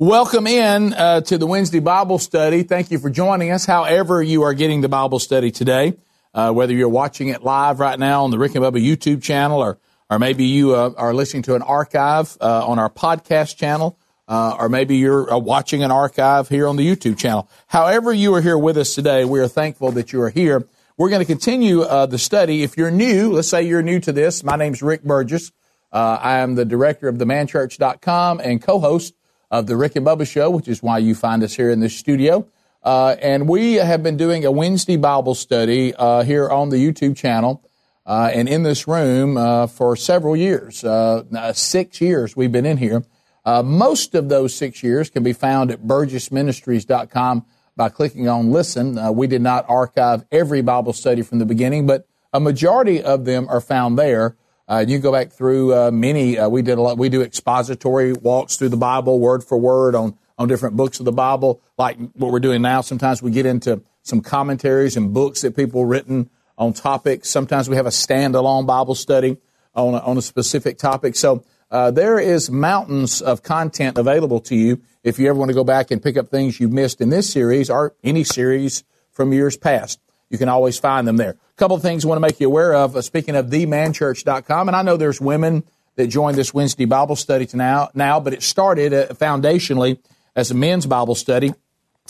Welcome in uh, to the Wednesday Bible study. Thank you for joining us. However, you are getting the Bible study today, uh, whether you're watching it live right now on the Rick and Bubba YouTube channel, or or maybe you uh, are listening to an archive uh, on our podcast channel, uh, or maybe you're uh, watching an archive here on the YouTube channel. However, you are here with us today, we are thankful that you are here. We're going to continue the study. If you're new, let's say you're new to this. My name's Rick Burgess. I am the director of themanchurch.com and co-host of the Rick and Bubba Show, which is why you find us here in the studio. Uh, and we have been doing a Wednesday Bible study uh, here on the YouTube channel uh, and in this room uh, for several years. Uh, six years we've been in here. Uh, most of those six years can be found at burgessministries.com by clicking on listen. we did not archive every Bible study from the beginning, but a majority of them are found there. Uh, you go back through uh, many. Uh, we did a lot. We do expository walks through the Bible, word for word, on on different books of the Bible, like what we're doing now. Sometimes we get into some commentaries and books that people written on topics. Sometimes we have a standalone Bible study on a, on a specific topic. So uh, there is mountains of content available to you if you ever want to go back and pick up things you've missed in this series or any series from years past. You can always find them there A couple of things I want to make you aware of. Uh, speaking of themanchurch.com, and I know there's women that joined this Wednesday Bible study now, now but it started uh, foundationally as a men's Bible study.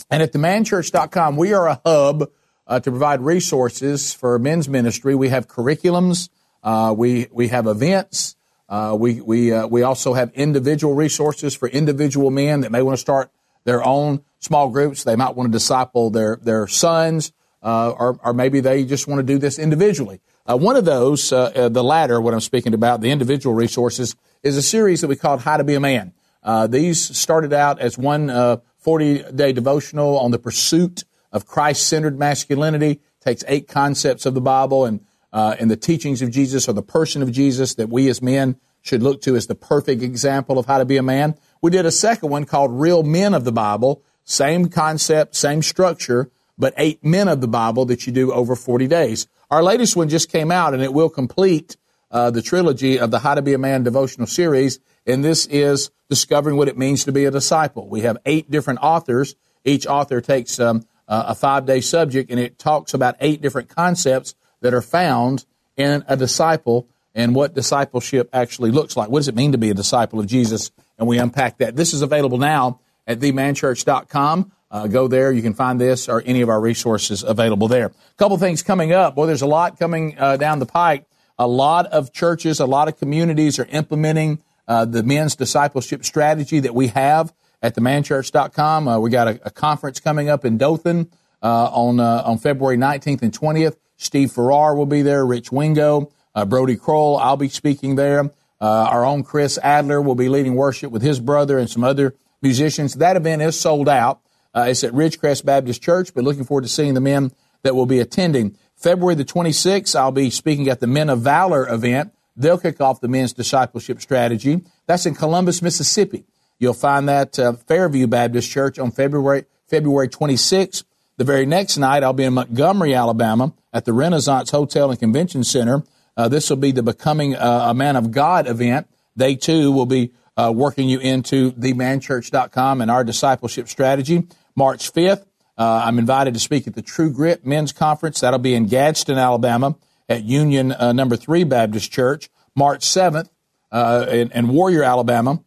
And at themanchurch.com, we are a hub uh, to provide resources for men's ministry. We have curriculums, uh, we we have events, uh, we we uh, we also have individual resources for individual men that may want to start their own small groups. They might want to disciple their their sons uh, or, or, maybe they just want to do this individually. Uh, one of those, uh, uh, the latter, what I'm speaking about, the individual resources, is a series that we called How to Be a Man. Uh, these started out as one 40 day devotional on the pursuit of Christ centered masculinity, takes eight concepts of the Bible and, and the teachings of Jesus or the person of Jesus that we as men should look to as the perfect example of how to be a man. We did a second one called Real Men of the Bible, same concept, same structure, but eight men of the Bible that you do over 40 days. Our latest one just came out and it will complete uh, the trilogy of the How to Be a Man devotional series. And this is discovering what it means to be a disciple. We have eight different authors. Each author takes um, a five day subject and it talks about eight different concepts that are found in a disciple and what discipleship actually looks like. What does it mean to be a disciple of Jesus? And we unpack that. This is available now at themanchurch.com. Uh, go there. You can find this or any of our resources available there. A couple things coming up. Boy, there's a lot coming uh, down the pike. A lot of churches, a lot of communities are implementing uh, the men's discipleship strategy that we have at themanchurch.com. Uh, we got a, a, conference coming up in Dothan uh, on uh, on February 19th and 20th. Steve Farrar will be there. Rich Wingo, Brodie Croyle. I'll be speaking there. our own Chris Adler will be leading worship with his brother and some other musicians. That event is sold out. Uh, it's at Ridgecrest Baptist Church, but looking forward to seeing the men that will be attending. February the 26th, I'll be speaking at the Men of Valor event. They'll kick off the men's discipleship strategy. That's in Columbus, Mississippi. You'll find that uh, Fairview Baptist Church on February February 26th. The very next night, I'll be in Montgomery, Alabama, at the Renaissance Hotel and Convention Center. Uh, this will be the Becoming a Man of God event. They too will be uh, working you into themanchurch.com and our discipleship strategy. March 5th, uh, I'm invited to speak at the True Grit Men's Conference. That'll be in Gadsden, Alabama at Union uh, Number 3 Baptist Church. March 7th uh, in, in Warrior, Alabama,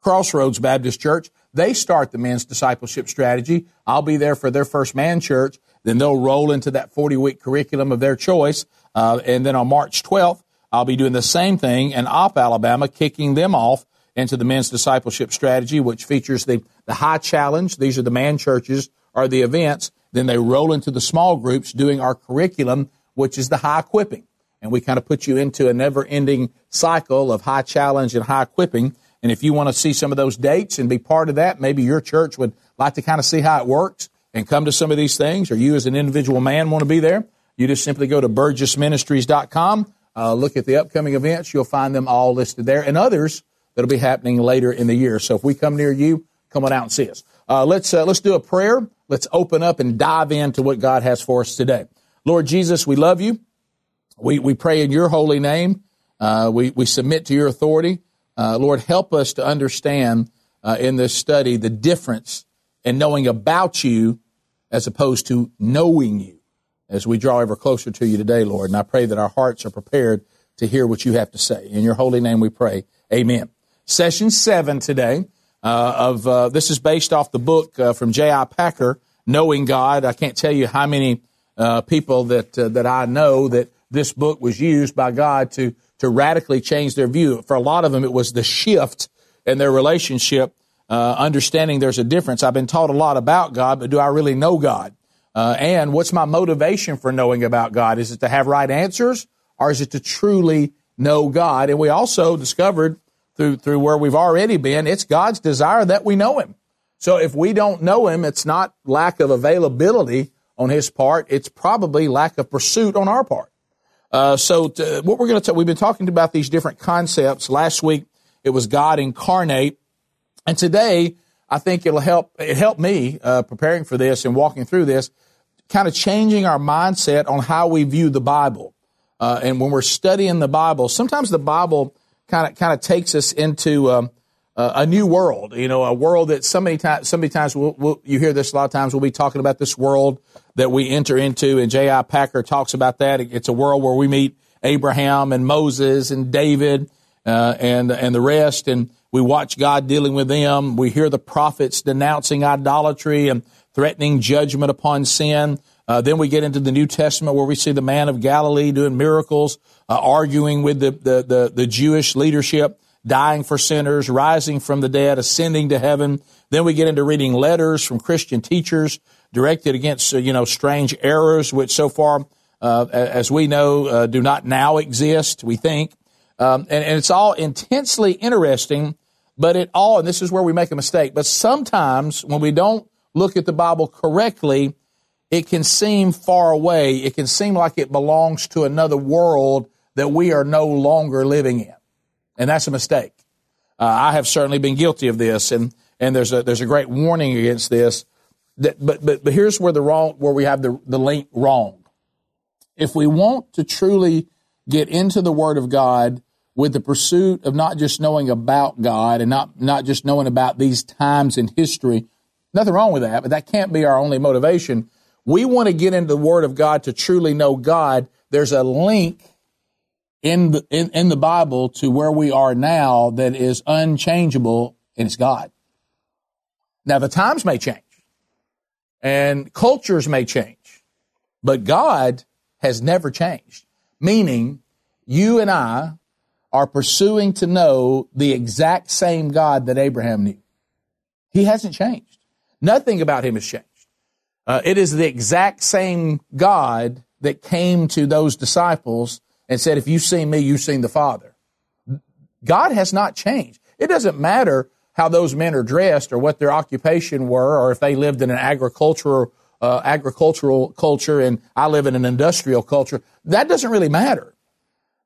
Crossroads Baptist Church. They start the men's discipleship strategy. I'll be there for their first man church. Then they'll roll into that 40 week curriculum of their choice. Uh, and then on March 12th, I'll be doing the same thing in Opp, Alabama, kicking them off into the men's discipleship strategy, which features the, the high challenge. These are the man churches or the events. Then they roll into the small groups doing our curriculum, which is the high equipping. And we kind of put you into a never ending cycle of high challenge and high equipping. And if you want to see some of those dates and be part of that, maybe your church would like to kind of see how it works and come to some of these things, or you as an individual man want to be there, you just simply go to burgessministries.com, uh, look at the upcoming events. You'll find them all listed there. And others that'll be happening later in the year. So if we come near you, come on out and see us. Uh, let's uh, let's do a prayer. Let's open up and dive into what God has for us today. Lord Jesus, we love you. We we pray in your holy name. Uh, we we submit to your authority. Uh, Lord, help us to understand uh, in this study the difference in knowing about you as opposed to knowing you as we draw ever closer to you today, Lord. And I pray that our hearts are prepared to hear what you have to say. In your holy name we pray. Amen. Session seven today of uh, this is based off the book uh, from J.I. Packer, Knowing God. I can't tell you how many uh, people that uh, that I know that this book was used by God to to radically change their view. For a lot of them, it was the shift in their relationship, uh, understanding there's a difference. I've been taught a lot about God, but do I really know God? Uh, and what's my motivation for knowing about God? Is it to have right answers, or is it to truly know God? And we also discovered through through where we've already been, it's God's desire that we know Him. So if we don't know Him, it's not lack of availability on His part; it's probably lack of pursuit on our part. Uh, so to, what we're going to we've been talking about these different concepts. Last week it was God incarnate, and today I think it'll help. It helped me uh, preparing for this and walking through this, kind of changing our mindset on how we view the Bible. Uh, and when we're studying the Bible, sometimes the Bible kind of kind of takes us into um, a new world. You know, a world that so many times, so many times we'll, we'll, you hear this a lot of times. We'll be talking about this world that we enter into, and J.I. Packer talks about that. It's a world where we meet Abraham and Moses and David uh, and and the rest, and we watch God dealing with them. We hear the prophets denouncing idolatry and threatening judgment upon sin. Uh, then we get into the New Testament where we see the man of Galilee doing miracles, uh, arguing with the, the, the, the Jewish leadership, dying for sinners, rising from the dead, ascending to heaven. Then we get into reading letters from Christian teachers directed against, uh, you know, strange errors, which so far, uh, as we know, uh, do not now exist, we think. Um, and, and it's all intensely interesting, but it all, and this is where we make a mistake, but sometimes when we don't look at the Bible correctly, it can seem far away. It can seem like it belongs to another world that we are no longer living in. And that's a mistake. Uh, I have certainly been guilty of this, and, and there's a, there's a great warning against this. That, but, but, but here's where the wrong, where we have the, the link wrong. If we want to truly get into the Word of God, with the pursuit of not just knowing about God and not, not just knowing about these times in history. Nothing wrong with that, but that can't be our only motivation. We want to get into the Word of God to truly know God. There's a link in the, in, in the Bible to where we are now that is unchangeable, and it's God. Now, the times may change and cultures may change, but God has never changed. Meaning, you and I are pursuing to know the exact same God that Abraham knew. He hasn't changed. Nothing about him has changed. Uh, it is the exact same God that came to those disciples and said, if you've seen me, you've seen the Father. God has not changed. It doesn't matter how those men are dressed or what their occupation were or if they lived in an agricultural, uh, agricultural culture and I live in an industrial culture. That doesn't really matter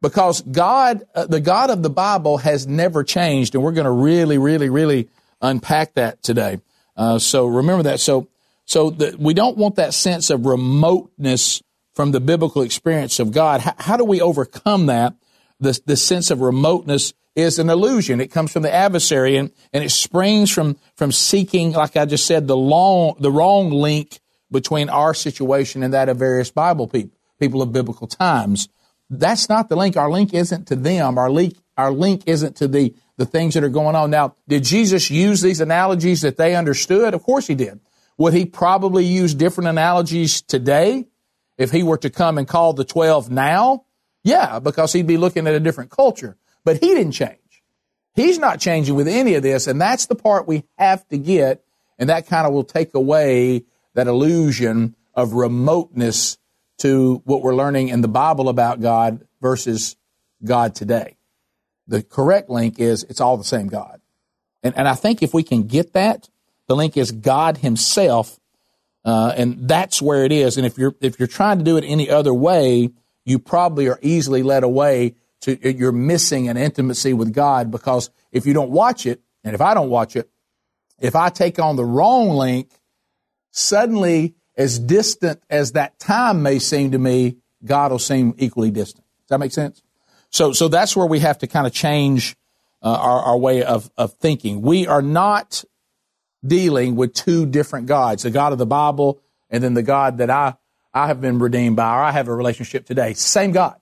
because God, uh, the God of the Bible has never changed, and we're going to really, really, really unpack that today. Uh, so remember that. So, so the, we don't want that sense of remoteness from the biblical experience of God. How, how do we overcome that? The, the sense of remoteness is an illusion. It comes from the adversary and, and it springs from, from seeking, like I just said, the long, the wrong link between our situation and that of various Bible people, people of biblical times. That's not the link. Our link isn't to them. Our link, our link isn't to the, the things that are going on. Now, did Jesus use these analogies that they understood? Of course he did. Would he probably use different analogies today if he were to come and call the 12 now? Yeah, because he'd be looking at a different culture. But he didn't change. He's not changing with any of this, and that's the part we have to get, and that kind of will take away that illusion of remoteness to what we're learning in the Bible about God versus God today. The correct link is it's all the same God. And, and I think if we can get that, the link is God Himself, uh, and that's where it is. And if you're if you're trying to do it any other way, you probably are easily led away to you're missing an intimacy with God because if you don't watch it, and if I don't watch it, if I take on the wrong link, suddenly as distant as that time may seem to me, God will seem equally distant. Does that make sense? So, so that's where we have to kind of change uh, our, our way of, of thinking. We are not dealing with two different gods, the God of the Bible and then the God that I, I have been redeemed by or I have a relationship today. Same God.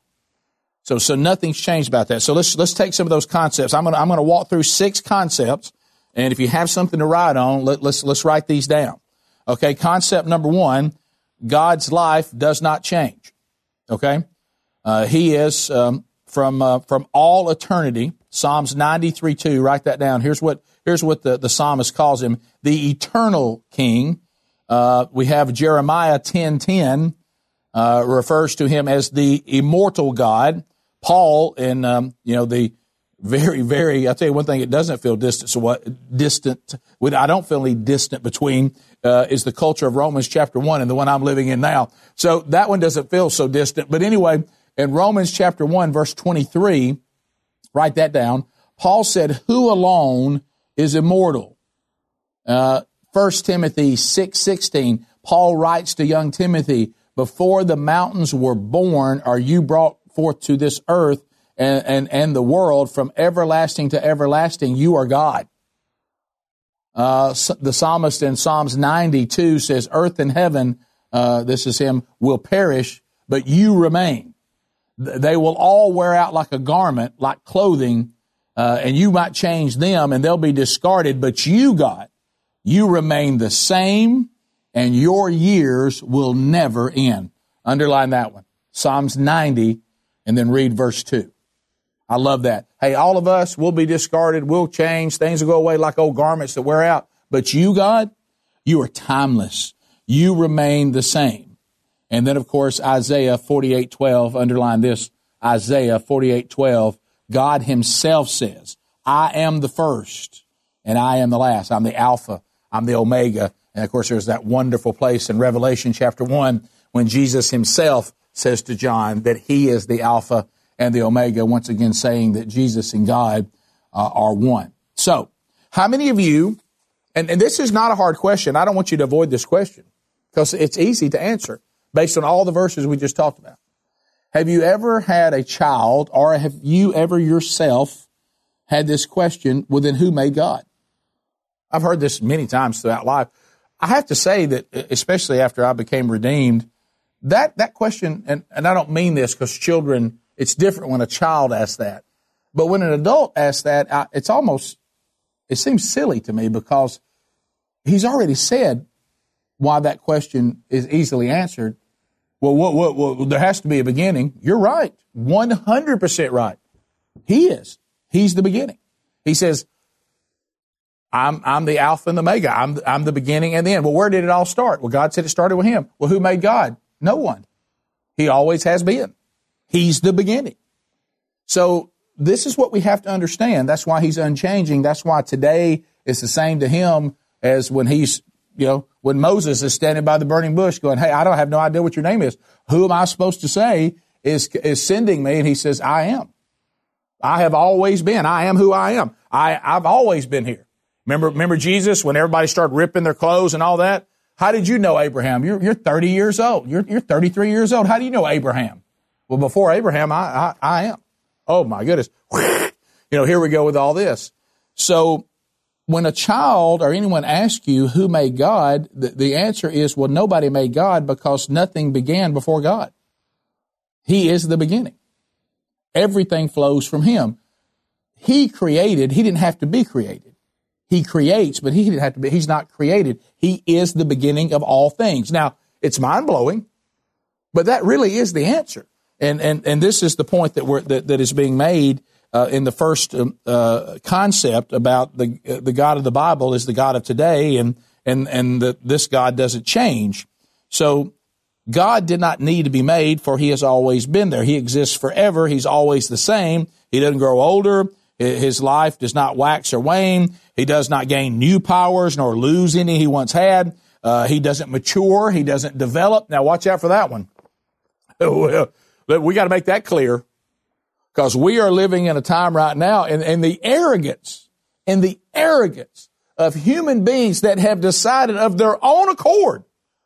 So, so nothing's changed about that. So let's, let's take some of those concepts. I'm going to, I'm going to walk through six concepts. And if you have something to write on, let, let's, let's write these down. Okay. Concept number one, God's life does not change. Okay. Uh, he is, um, from, uh, from all eternity. Psalms 93 2, write that down. Here's what, here's what the, the psalmist calls him. The eternal king. Uh, we have Jeremiah 10.10 10, uh, refers to him as the immortal God. Paul in um, you know the very very I'll tell you one thing it doesn't feel distant so what distant I don't feel any distant between uh, is the culture of Romans chapter 1 and the one I'm living in now so that one doesn't feel so distant but anyway in Romans chapter 1 verse 23 write that down Paul said who alone is immortal uh, 1 Timothy 6 16 Paul writes to young Timothy before the mountains were born are you brought forth to this earth and, and, and the world from everlasting to everlasting, you are God. Uh, the psalmist in Psalms 92 says, Earth and heaven, uh, this is him, will perish, but you remain. They will all wear out like a garment, like clothing, uh, and you might change them and they'll be discarded, but you, God, you remain the same and your years will never end. Underline that one. Psalms 90 and then read verse 2. I love that. Hey, all of us will be discarded, we'll change, things will go away like old garments that wear out. But you, God, you are timeless. You remain the same. And then, of course, Isaiah 48:12, underline this, Isaiah 48:12, God himself says, I am the first and I am the last. I'm the Alpha, I'm the Omega. And of course, there's that wonderful place in Revelation chapter 1 when Jesus himself says to John that he is the Alpha and the Omega, once again saying that Jesus and God uh, are one. So, how many of you, and, and this is not a hard question, I don't want you to avoid this question because it's easy to answer based on all the verses we just talked about. Have you ever had a child or have you ever yourself had this question, well, then who made God? I've heard this many times throughout life. I have to say that, especially after I became redeemed, that, that question, and, and I don't mean this because children, it's different when a child asks that. But when an adult asks that, I, it's almost, it seems silly to me because he's already said why that question is easily answered. Well, what, what, what, there has to be a beginning. You're right. 100% right. He is. He's the beginning. He says, I'm, I'm the Alpha and the Omega. I'm, I'm the beginning and the end. Well, where did it all start? Well, God said it started with Him. Well, who made God? No one. He always has been. He's the beginning. So this is what we have to understand. That's why he's unchanging. That's why today is the same to him as when he's, you know, when Moses is standing by the burning bush going, Hey, I don't have no idea what your name is. Who am I supposed to say is, is sending me? And he says, I am. I have always been. I am who I am. I, I've always been here. Remember, remember Jesus when everybody started ripping their clothes and all that? How did you know Abraham? You're, you're 30 years old. You're, you're 33 years old. How do you know Abraham? Well, before Abraham, I, I, I am. Oh my goodness. You know, here we go with all this. So when a child or anyone asks you who made God, the, the answer is, well, nobody made God because nothing began before God. He is the beginning. Everything flows from Him. He created, He didn't have to be created. He creates, but he didn't have to be, he's not created. He is the beginning of all things. Now, it's mind blowing, but that really is the answer. And, and, and this is the point that, we're, that, that is being made uh, in the first um, uh, concept about the, uh, the God of the Bible is the God of today, and, and, and the, this God doesn't change. So God did not need to be made, for he has always been there. He exists forever. He's always the same. He doesn't grow older. His life does not wax or wane. He does not gain new powers nor lose any he once had. Uh, he doesn't mature. He doesn't develop. Now watch out for that one. we got to make that clear because we are living in a time right now and, and the arrogance and the arrogance of human beings that have decided of their own accord.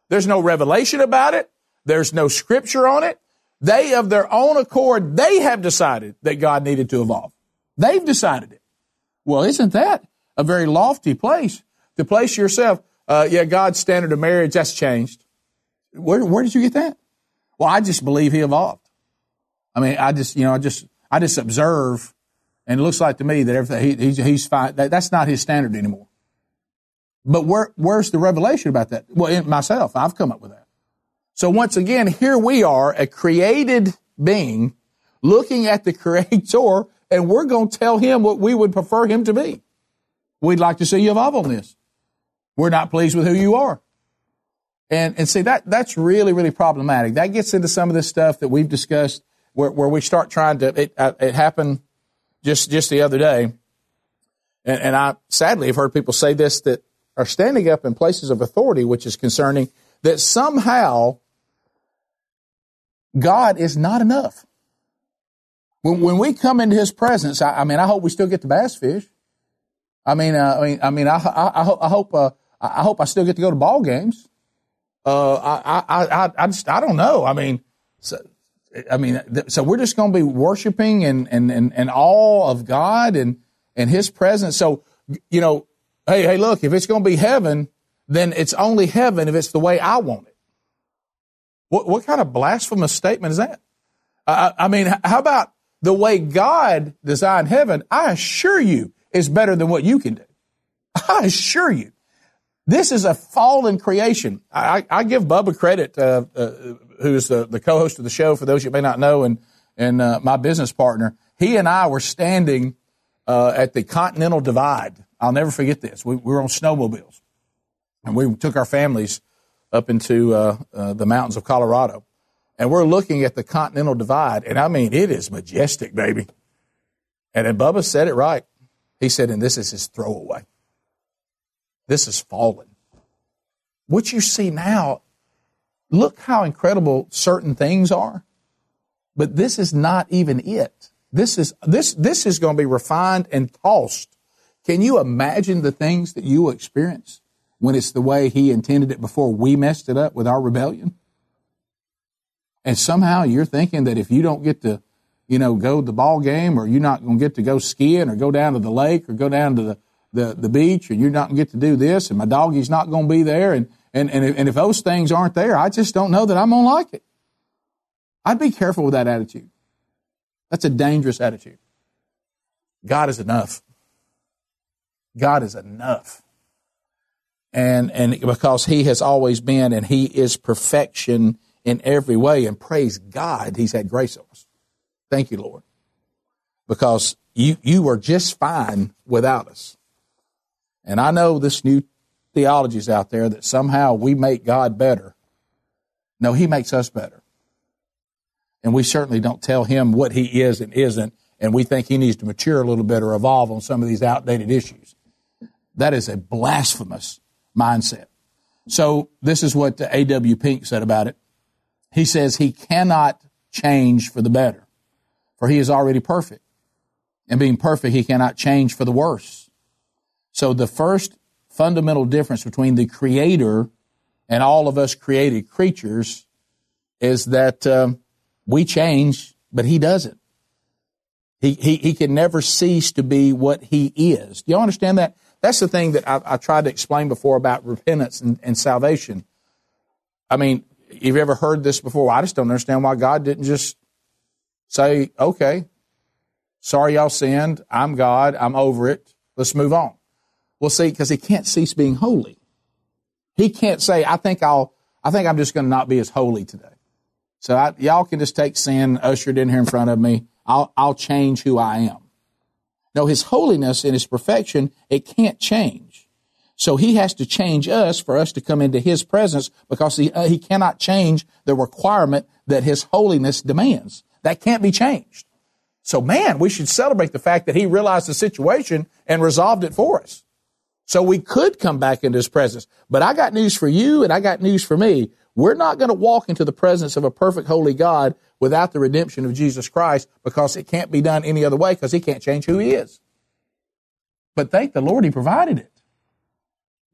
There's no revelation about it. There's no scripture on it. They of their own accord, they have decided that God needed to evolve. They've decided it. Well, isn't that a very lofty place to place yourself? Uh, yeah, God's standard of marriage, that's changed. Where, where did you get that? Well, I just believe he evolved. I mean, I just, you know, I just, I just observe and it looks like to me that everything, he, he's, he's fine. That, that's not his standard anymore. But where, where's the revelation about that? Well, in myself, I've come up with that. So once again, here we are, a created being looking at the creator and we're going to tell him what we would prefer him to be. We'd like to see you evolve on this. We're not pleased with who you are. And, and see, that, that's really, really problematic. That gets into some of this stuff that we've discussed where, where we start trying to, it, uh, it happened just, just the other day. And, and I sadly have heard people say this that are standing up in places of authority, which is concerning that somehow God is not enough. When, when we come into His presence, I, I, mean, I hope we still get the bass fish. I mean, uh, I mean, I mean, I, I, I hope, I hope, uh, I hope I still get to go to ball games. Uh, I, I, I, I just, I don't know. I mean, I mean, so we're just going to be worshiping and, and, and, and awe of God and, and His presence. So, you know, hey, hey, look, if it's going to be heaven, then it's only heaven if it's the way I want it. What, what kind of blasphemous statement is that? I, I mean, how about the way God designed heaven, I assure you, is better than what you can do. I assure you. This is a fallen creation. I, I give Bubba credit, uh, uh, who's the, the co-host of the show, for those you may not know, and, and uh, my business partner. He and I were standing uh, at the Continental Divide. I'll never forget this. We, we, were on snowmobiles, and we took our families up into uh, uh, the mountains of Colorado and we're looking at the Continental Divide, and I mean, it is majestic, baby. And then Bubba said it right. He said, and this is his throwaway. This is fallen. What you see now, look how incredible certain things are. But this is not even it. This is, this, this is going to be refined and tossed. Can you imagine the things that you will experience when it's the way he intended it before we messed it up with our rebellion? And somehow you're thinking that if you don't get to, you know, go to the ball game or you're not going to get to go skiing or go down to the lake or go down to the, the, the beach or you're not going to get to do this and my doggy's not going to be there. And, and, and, if, and if those things aren't there, I just don't know that I'm going to like it. I'd be careful with that attitude. That's a dangerous attitude. God is enough. God is enough. And, and because he has always been and he is perfection in every way. And praise God, He's had grace on us. Thank you, Lord. Because you, you are just fine without us. And I know this new theology is out there that somehow we make God better. No, He makes us better. And we certainly don't tell Him what He is and isn't, and we think He needs to mature a little bit or evolve on some of these outdated issues. That is a blasphemous mindset. So this is what A.W. Pink said about it. He says he cannot change for the better, for he is already perfect. And being perfect, he cannot change for the worse. So the first fundamental difference between the creator and all of us created creatures is that um, we change, but he doesn't. He, he, he can never cease to be what he is. Do you understand that? That's the thing that I, I tried to explain before about repentance and, and salvation. I mean, you've ever heard this before? I just don't understand why God didn't just say, okay, sorry y'all sinned. I'm God. I'm over it. Let's move on. Well, see, because he can't cease being holy. He can't say, I think I'll, I think I'm just going to not be as holy today. So I, y'all can just take sin ushered in here in front of me. I'll, I'll change who I am. No, his holiness and his perfection, it can't change. So he has to change us for us to come into his presence because he, uh, he cannot change the requirement that his holiness demands. That can't be changed. So man, we should celebrate the fact that he realized the situation and resolved it for us. So we could come back into his presence. But I got news for you and I got news for me. We're not going to walk into the presence of a perfect holy God without the redemption of Jesus Christ because it can't be done any other way because he can't change who he is. But thank the Lord he provided it.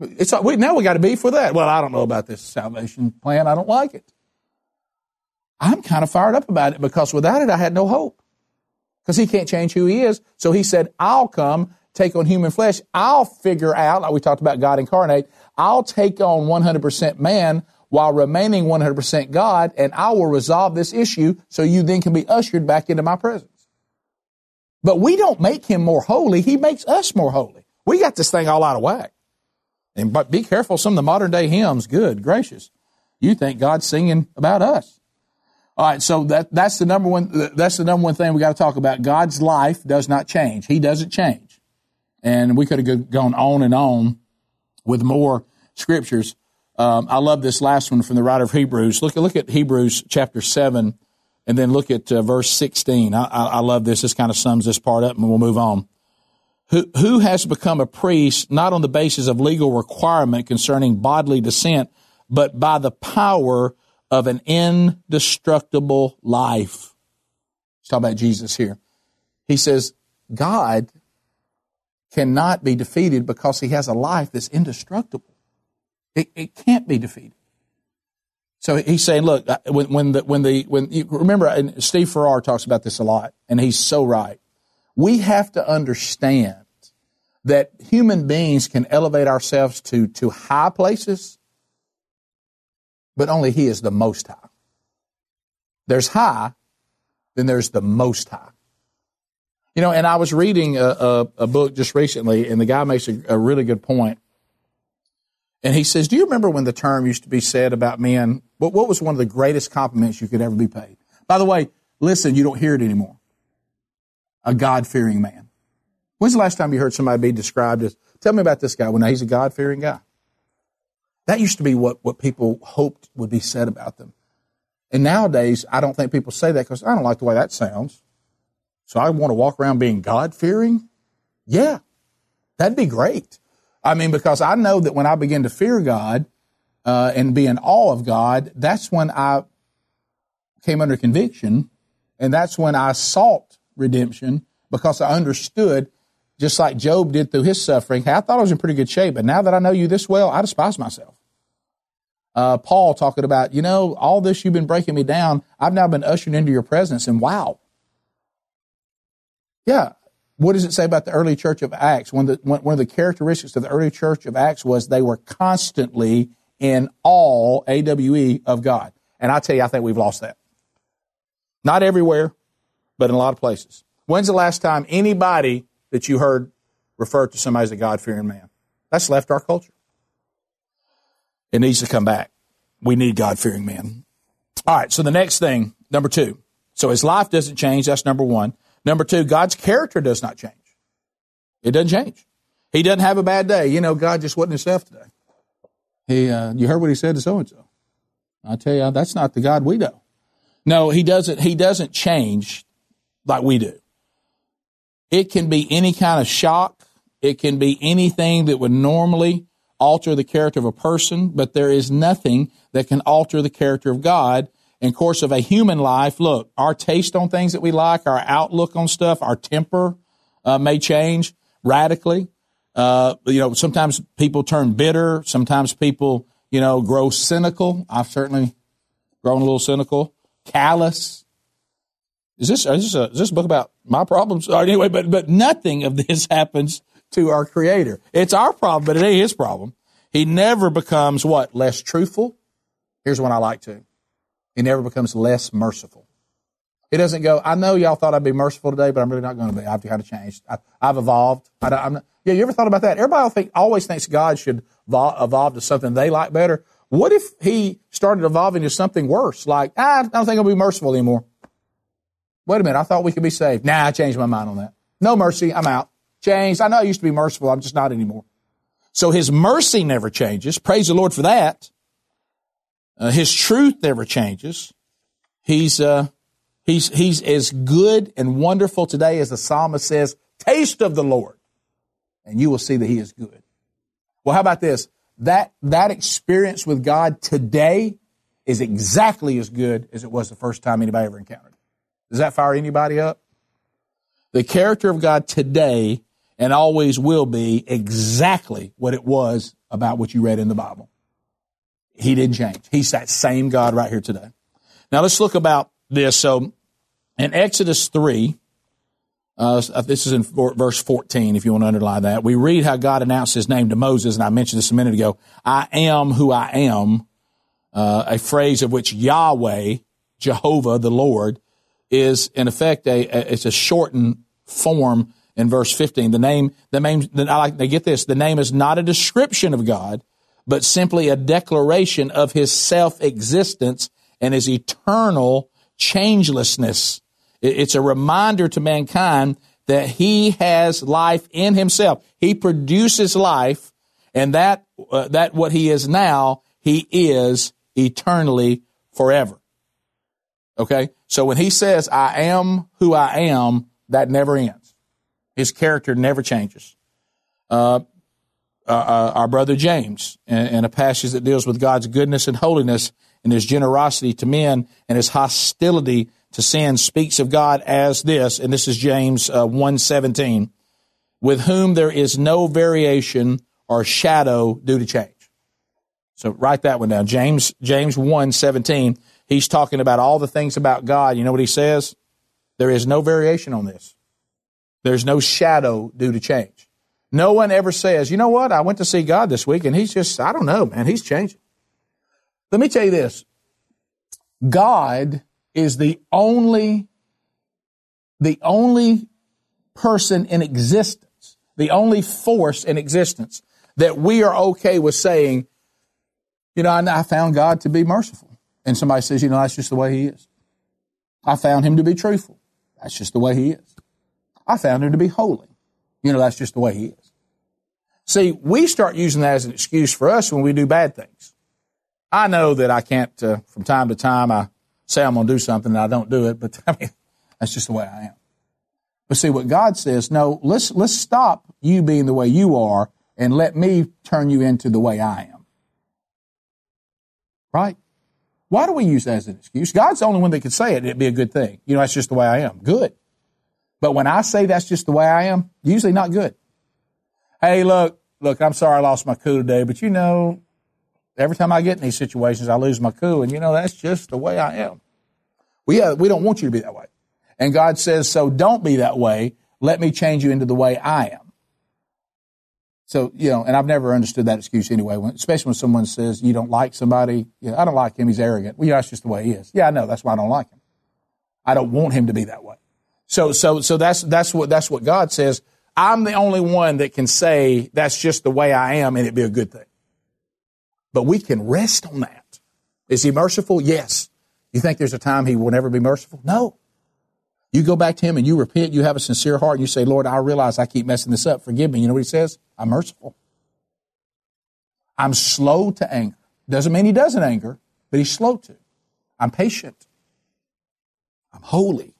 It's now we got to be for that. Well, I don't know about this salvation plan. I don't like it. I'm kind of fired up about it because without it, I had no hope. Because he can't change who he is. So he said, I'll come take on human flesh, I'll figure out, like we talked about God incarnate, I'll take on 100% man while remaining 100% God, and I will resolve this issue so you then can be ushered back into my presence. But we don't make him more holy. He makes us more holy. We got this thing all out of whack. And but be careful, some of the modern day hymns, good gracious. You think God's singing about us. All right, so that, that's the number one, that's the number one thing we got to talk about. God's life does not change. He doesn't change. And we could have gone on and on with more scriptures. Um, I love this last one from the writer of Hebrews. Look, look at Hebrews chapter 7 and then look at uh, verse 16. I, I, I love this. This kind of sums this part up and we'll move on. Who, who has become a priest not on the basis of legal requirement concerning bodily descent, but by the power of an indestructible life. Let's talk about Jesus here. He says, God cannot be defeated because he has a life that's indestructible. It, it can't be defeated. So he's saying, look, when, when the, when the, when you remember, Steve Farrar talks about this a lot, and he's so right. We have to understand that human beings can elevate ourselves to, to high places but only He is the Most High. There's high, then there's the Most High. You know, and I was reading a, a, a book just recently, and the guy makes a, a really good point. And he says, Do you remember when the term used to be said about men? What, what was one of the greatest compliments you could ever be paid? By the way, listen, you don't hear it anymore. A God fearing man. When's the last time you heard somebody be described as, tell me about this guy? Well, now he's a God fearing guy. That used to be what, what people hoped would be said about them. And nowadays, I don't think people say that because I don't like the way that sounds. So I want to walk around being God fearing? Yeah, that'd be great. I mean, because I know that when I begin to fear God uh, and be in awe of God, that's when I came under conviction, and that's when I sought redemption because I understood just like Job did through his suffering. Hey, I thought I was in pretty good shape, but now that I know you this well, I despise myself. Uh, Paul talking about, you know, all this you've been breaking me down. I've now been ushered into your presence, and wow. Yeah. What does it say about the early church of Acts? One of the, one of the characteristics of the early church of Acts was they were constantly in awe, AWE, of God. And I tell you, I think we've lost that. Not everywhere, but in a lot of places. When's the last time anybody that you heard referred to somebody as a God fearing man. That's left our culture. It needs to come back. We need God fearing men. All right, so the next thing, number two. So his life doesn't change. That's number one. Number two, God's character does not change. It doesn't change. He doesn't have a bad day. You know, God just wasn't himself today. He, uh, you heard what he said to so and so. I tell you, that's not the God we know. No, he doesn't. He doesn't change like we do. It can be any kind of shock. It can be anything that would normally alter the character of a person, but there is nothing that can alter the character of God. In course of a human life, look, our taste on things that we like, our outlook on stuff, our temper uh, may change radically. Uh, you know, sometimes people turn bitter. Sometimes people, you know, grow cynical. I've certainly grown a little cynical, callous. Is this, is this, a, is this book about my problems? Anyway, but, but nothing of this happens to our creator. It's our problem, but it ain't his problem. He never becomes what? Less truthful? Here's one I like to. He never becomes less merciful. He doesn't go, I know y'all thought I'd be merciful today, but I'm really not going to be. I've kind of changed. I, have evolved. I, am not, yeah, you ever thought about that? Everybody think, always thinks God should evolve to something they like better. What if he started evolving to something worse? Like, ah, I don't think I'll be merciful anymore. Wait a minute, I thought we could be saved. Nah, I changed my mind on that. No mercy, I'm out. Changed. I know I used to be merciful, I'm just not anymore. So his mercy never changes. Praise the Lord for that. Uh, his truth never changes. He's, uh, he's, he's as good and wonderful today as the psalmist says, taste of the Lord, and you will see that he is good. Well, how about this? That, that experience with God today is exactly as good as it was the first time anybody ever encountered. Does that fire anybody up? The character of God today and always will be exactly what it was about what you read in the Bible. He didn't change. He's that same God right here today. Now let's look about this. So in Exodus 3, uh, this is in verse 14, if you want to underline that. We read how God announced his name to Moses, and I mentioned this a minute ago. I am who I am, uh, a phrase of which Yahweh, Jehovah, the Lord, is in effect a, a it's a shortened form in verse 15. The name, the name, I like to get this. The name is not a description of God, but simply a declaration of his self-existence and his eternal changelessness. It's a reminder to mankind that he has life in himself. He produces life and that, uh, that what he is now, he is eternally forever. Okay. So when he says, I am who I am, that never ends. His character never changes. Uh, uh, uh our brother James, in, in a passage that deals with God's goodness and holiness and his generosity to men and his hostility to sin speaks of God as this, and this is James uh, 1.17, with whom there is no variation or shadow due to change. So write that one down. James, James 1.17, he's talking about all the things about God. You know what he says? There is no variation on this. There's no shadow due to change. No one ever says, you know what? I went to see God this week and he's just, I don't know, man, he's changing. Let me tell you this. God is the only, the only person in existence, the only force in existence that we are okay with saying, you know, I, I found God to be merciful. And somebody says, you know, that's just the way he is. I found him to be truthful. That's just the way he is. I found him to be holy. You know, that's just the way he is. See, we start using that as an excuse for us when we do bad things. I know that I can't, uh, from time to time, I say I'm going to do something and I don't do it, but I mean, that's just the way I am. But see, what God says, no, let's, let's stop you being the way you are and let me turn you into the way I am. Right? Why do we use that as an excuse? God's the only one that could say it. It'd be a good thing. You know, that's just the way I am. Good. But when I say that's just the way I am, usually not good. Hey, look, look, I'm sorry I lost my cool today, but you know, every time I get in these situations, I lose my cool, and you know, that's just the way I am. We, uh, we don't want you to be that way. And God says, so don't be that way. Let me change you into the way I am. So, you know, and I've never understood that excuse anyway, when, especially when someone says you don't like somebody. Yeah, I don't like him. He's arrogant. Well, yeah, that's just the way he is. Yeah, I know. That's why I don't like him. I don't want him to be that way. So, so, so that's, that's what, that's what God says. I'm the only one that can say that's just the way I am and it'd be a good thing. But we can rest on that. Is he merciful? Yes. You think there's a time he will never be merciful? No. You go back to him and you repent, you have a sincere heart, and you say, Lord, I realize I keep messing this up. Forgive me. You know what he says? I'm merciful. I'm slow to anger. Doesn't mean he doesn't anger, but he's slow to. I'm patient. I'm holy.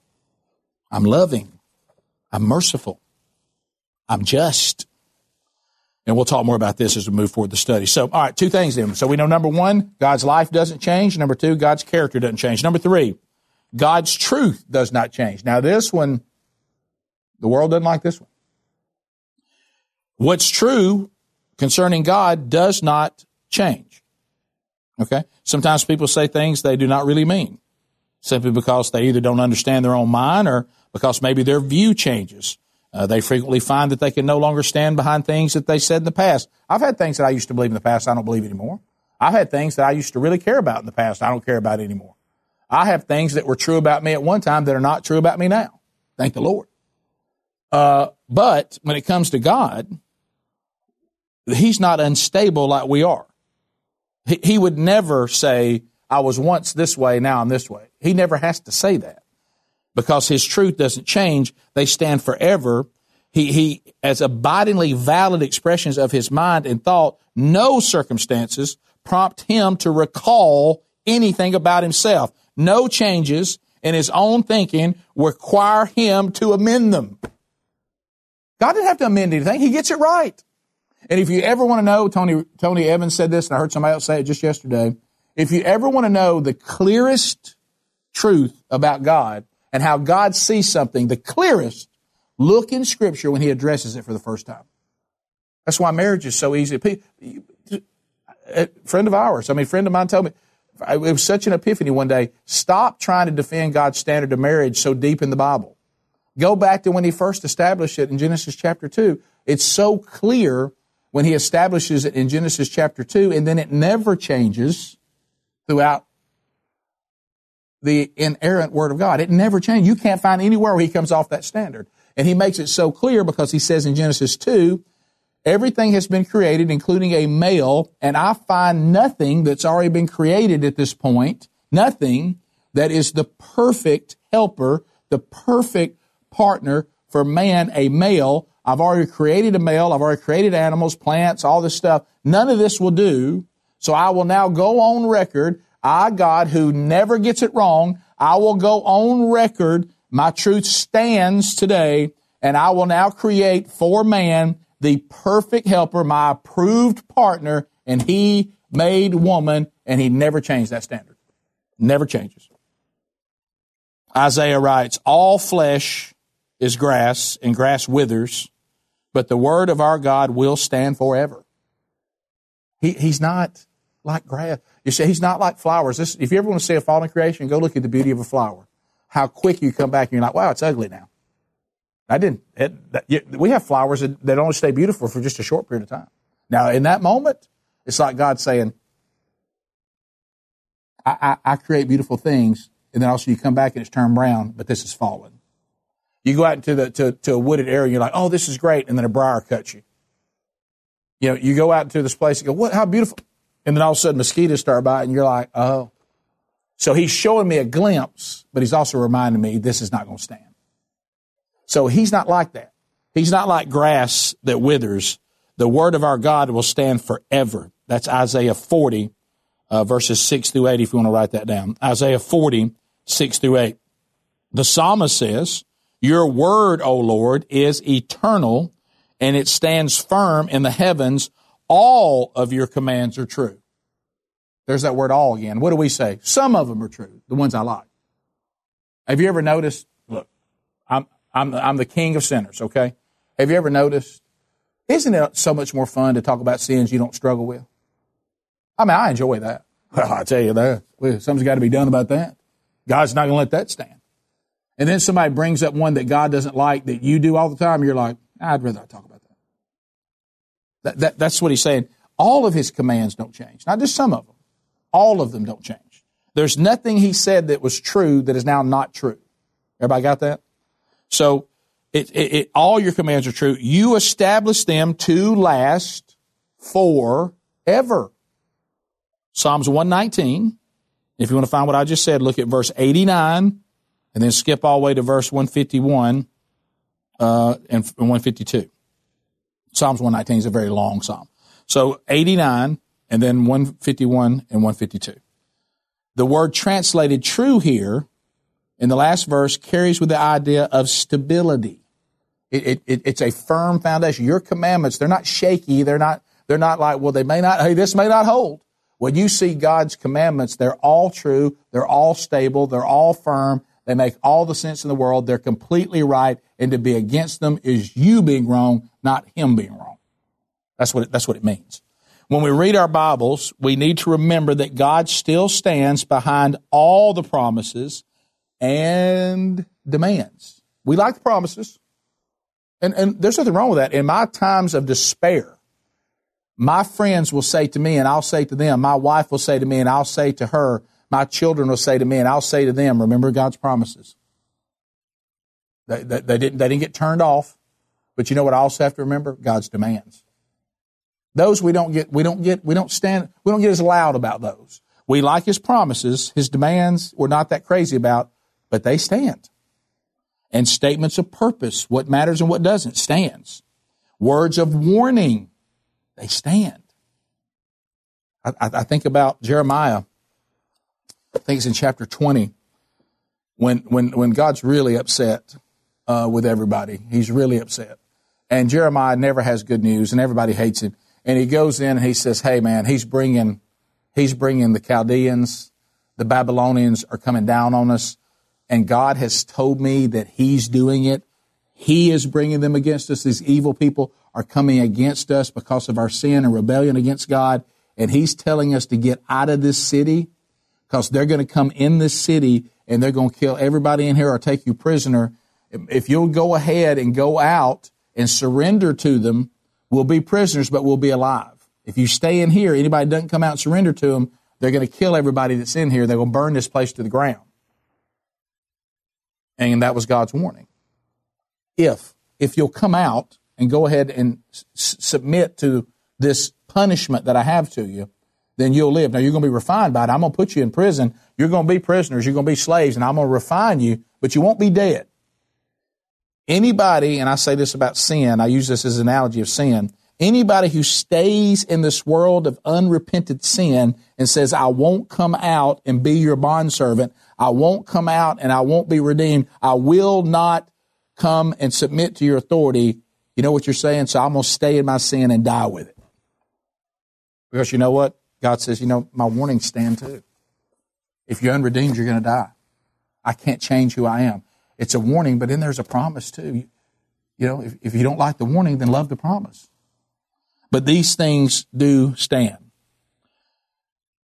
I'm loving. I'm merciful. I'm just. And we'll talk more about this as we move forward the study. So, all right, two things then. So we know number one, God's life doesn't change. Number two, God's character doesn't change. Number three, God's truth does not change. Now this one, the world doesn't like this one. What's true concerning God does not change. Okay? Sometimes people say things they do not really mean simply because they either don't understand their own mind or because maybe their view changes. Uh, they frequently find that they can no longer stand behind things that they said in the past. I've had things that I used to believe in the past I don't believe anymore. I've had things that I used to really care about in the past I don't care about anymore. I have things that were true about me at one time that are not true about me now. Thank the Lord. Uh, but when it comes to God, He's not unstable like we are. He, he would never say, I was once this way, now I'm this way. He never has to say that because his truth doesn't change. They stand forever. He, he, as abidingly valid expressions of his mind and thought, no circumstances prompt him to recall anything about himself. No changes in his own thinking require him to amend them. God didn't have to amend anything. He gets it right. And if you ever want to know, Tony, Tony Evans said this, and I heard somebody else say it just yesterday. If you ever want to know the clearest truth about God, and how God sees something the clearest, look in Scripture when He addresses it for the first time. That's why marriage is so easy. A friend of ours, I mean, a friend of mine told me, it was such an epiphany one day. Stop trying to defend God's standard of marriage so deep in the Bible. Go back to when he first established it in Genesis chapter 2. It's so clear when he establishes it in Genesis chapter 2, and then it never changes throughout the inerrant Word of God. It never changes. You can't find anywhere where he comes off that standard. And he makes it so clear because he says in Genesis 2, everything has been created, including a male, and I find nothing that's already been created at this point, nothing that is the perfect helper, the perfect partner for man, a male. I've already created a male. I've already created animals, plants, all this stuff. None of this will do. So I will now go on record. I, God, who never gets it wrong, I will go on record. My truth stands today, and I will now create for man the perfect helper, my approved partner, and he made woman, and he never changed that standard. Never changes. Isaiah writes, All flesh is grass, and grass withers, but the word of our God will stand forever. He, he's not like grass. You say he's not like flowers. This, if you ever want to see a fallen creation, go look at the beauty of a flower. How quick you come back and you're like, wow, it's ugly now. I didn't. It, that, you, we have flowers that, that only stay beautiful for just a short period of time. Now, in that moment, it's like God saying, I, I, I create beautiful things, and then also you come back and it's turned brown, but this is fallen. You go out into the to, to a wooded area, and you're like, oh, this is great, and then a briar cuts you. You know, you go out into this place and go, what? How beautiful! And then all of a sudden mosquitoes start biting, and you're like, oh. So he's showing me a glimpse, but he's also reminding me this is not going to stand. So he's not like that. He's not like grass that withers. The word of our God will stand forever. That's Isaiah 40, uh, verses 6 through 8, if you want to write that down. Isaiah 40, 6 through 8. The psalmist says, Your word, O Lord, is eternal, and it stands firm in the heavens. All of your commands are true. There's that word all again. What do we say? Some of them are true, the ones I like. Have you ever noticed? Look, I'm, I'm, I'm the king of sinners, okay? Have you ever noticed? Isn't it so much more fun to talk about sins you don't struggle with? I mean, I enjoy that. Well, I tell you that. Something's got to be done about that. God's not going to let that stand. And then somebody brings up one that God doesn't like that you do all the time. You're like, I'd rather not talk about that. that, that that's what he's saying. All of his commands don't change. Not just some of them. All of them don't change. There's nothing he said that was true that is now not true. Everybody got that? So it, it, it, all your commands are true. You establish them to last forever. Psalms 119. If you want to find what I just said, look at verse 89 and then skip all the way to verse 151 uh, and 152. Psalms 119 is a very long psalm. So 89 and then 151 and 152. The word translated true here in the last verse carries with the idea of stability. It, it, it's a firm foundation. Your commandments, they're not shaky. They're not, they're not like, well, they may not, hey, this may not hold. When you see God's commandments, they're all true. They're all stable. They're all firm. They make all the sense in the world. They're completely right. And to be against them is you being wrong, not him being wrong. That's what it, that's what it means. When we read our Bibles, we need to remember that God still stands behind all the promises and demands. We like the promises. And, and there's nothing wrong with that. In my times of despair, my friends will say to me and I'll say to them, my wife will say to me and I'll say to her, my children will say to me and I'll say to them, remember God's promises. They, they, they, didn't, they didn't get turned off. But you know what I also have to remember? God's demands. Those we don't get, we don't get, we don't stand, we don't get as loud about those. We like his promises. His demands we're not that crazy about but they stand. And statements of purpose, what matters and what doesn't, stands. Words of warning, they stand. I, I think about Jeremiah. I think it's in chapter 20 when, when, when God's really upset uh, with everybody. He's really upset. And Jeremiah never has good news and everybody hates him. And he goes in and he says, hey man, he's bringing, he's bringing the Chaldeans, the Babylonians are coming down on us and God has told me that He's doing it. He is bringing them against us. These evil people are coming against us because of our sin and rebellion against God. And He's telling us to get out of this city because they're going to come in this city and they're going to kill everybody in here or take you prisoner. if you'll go ahead and go out and surrender to them, we'll be prisoners, but we'll be alive. If you stay in here, anybody doesn't come out and surrender to them, they're going to kill everybody that's in here. They're going to burn this place to the ground. And that was God's warning. If, if you'll come out and go ahead and s- submit to this punishment that I have to you, then you'll live. Now you're going to be refined by it. I'm going to put you in prison. You're going to be prisoners. You're going to be slaves and I'm going to refine you, but you won't be dead. Anybody, and I say this about sin, I use this as an analogy of sin. Anybody who stays in this world of unrepented sin and says, I won't come out and be your bondservant, I won't come out and I won't be redeemed, I will not come and submit to your authority, you know what you're saying? So I'm going to stay in my sin and die with it. Because you know what? God says, you know, my warnings stand too. If you're unredeemed, you're going to die. I can't change who I am. It's a warning, but then there's a promise too. You know, if, if you don't like the warning, then love the promise. But these things do stand.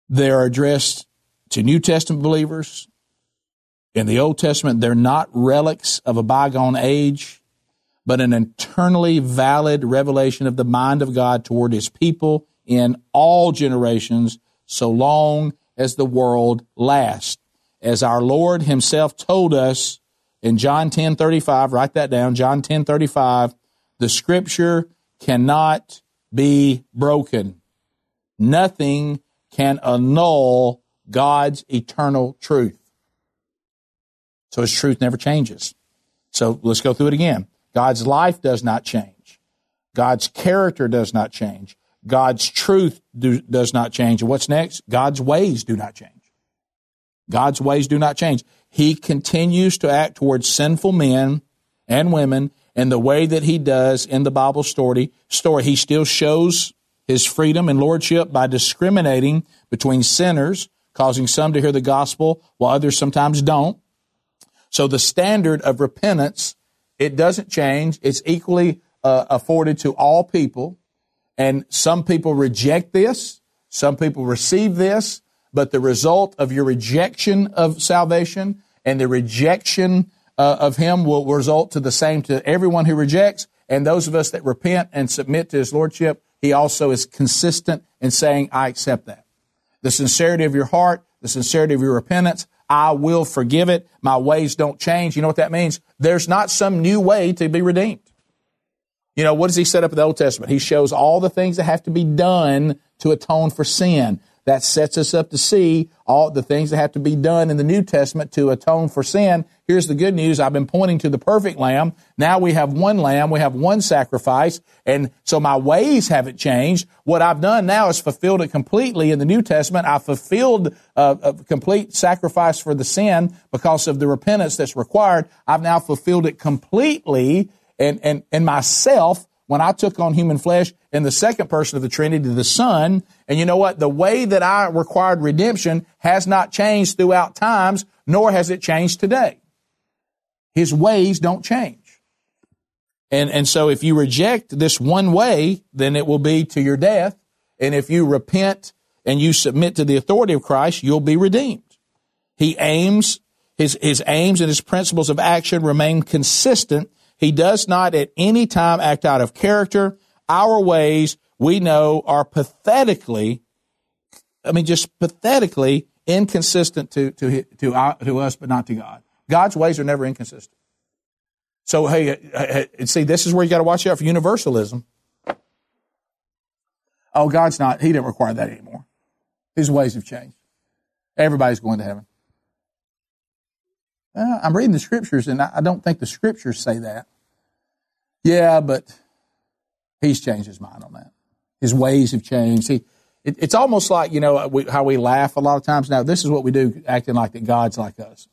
They're addressed to New Testament believers. In the Old Testament, they're not relics of a bygone age, but an eternally valid revelation of the mind of God toward his people in all generations, so long as the world lasts. As our Lord himself told us in John 10 35, write that down, John 10 35, the scripture cannot be broken. Nothing can annul God's eternal truth. So his truth never changes. So let's go through it again. God's life does not change. God's character does not change. God's truth do, does not change. And what's next? God's ways do not change. God's ways do not change. He continues to act towards sinful men and women in the way that he does in the Bible story. Story. He still shows his freedom and lordship by discriminating between sinners, causing some to hear the gospel while others sometimes don't. So the standard of repentance, it doesn't change. It's equally uh, afforded to all people. And some people reject this. Some people receive this. But the result of your rejection of salvation and the rejection uh, of Him will result to the same to everyone who rejects. And those of us that repent and submit to His Lordship, He also is consistent in saying, I accept that. The sincerity of your heart, the sincerity of your repentance, I will forgive it. My ways don't change. You know what that means? There's not some new way to be redeemed. You know, what does he set up in the Old Testament? He shows all the things that have to be done to atone for sin. That sets us up to see all the things that have to be done in the New Testament to atone for sin. Here's the good news. I've been pointing to the perfect lamb. Now we have one lamb. We have one sacrifice. And so my ways haven't changed. What I've done now is fulfilled it completely in the New Testament. I fulfilled a, a complete sacrifice for the sin because of the repentance that's required. I've now fulfilled it completely and, and, and myself when I took on human flesh in the second person of the Trinity, the Son. And you know what? The way that I required redemption has not changed throughout times, nor has it changed today. His ways don't change. And, and so if you reject this one way, then it will be to your death. And if you repent and you submit to the authority of Christ, you'll be redeemed. He aims, his, his aims and his principles of action remain consistent he does not at any time act out of character. Our ways, we know, are pathetically, I mean, just pathetically inconsistent to, to, to, our, to us, but not to God. God's ways are never inconsistent. So, hey, uh, uh, see, this is where you got to watch out for universalism. Oh, God's not, He didn't require that anymore. His ways have changed. Everybody's going to heaven. Uh, I'm reading the scriptures and I don't think the scriptures say that. Yeah, but he's changed his mind on that. His ways have changed. He, it, it's almost like, you know, we, how we laugh a lot of times. Now, this is what we do, acting like that God's like us.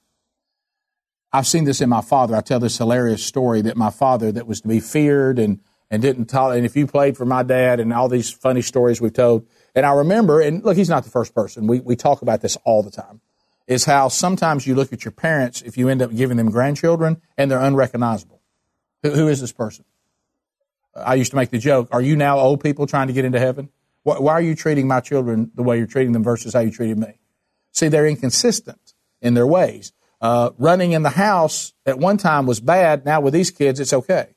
I've seen this in my father. I tell this hilarious story that my father, that was to be feared and, and didn't talk. And if you played for my dad and all these funny stories we've told, and I remember, and look, he's not the first person. We, we talk about this all the time is how sometimes you look at your parents if you end up giving them grandchildren and they're unrecognizable. who, who is this person? I used to make the joke, are you now old people trying to get into heaven? Why, why are you treating my children the way you're treating them versus how you treated me? See, they're inconsistent in their ways. Uh, running in the house at one time was bad. Now with these kids, it's okay.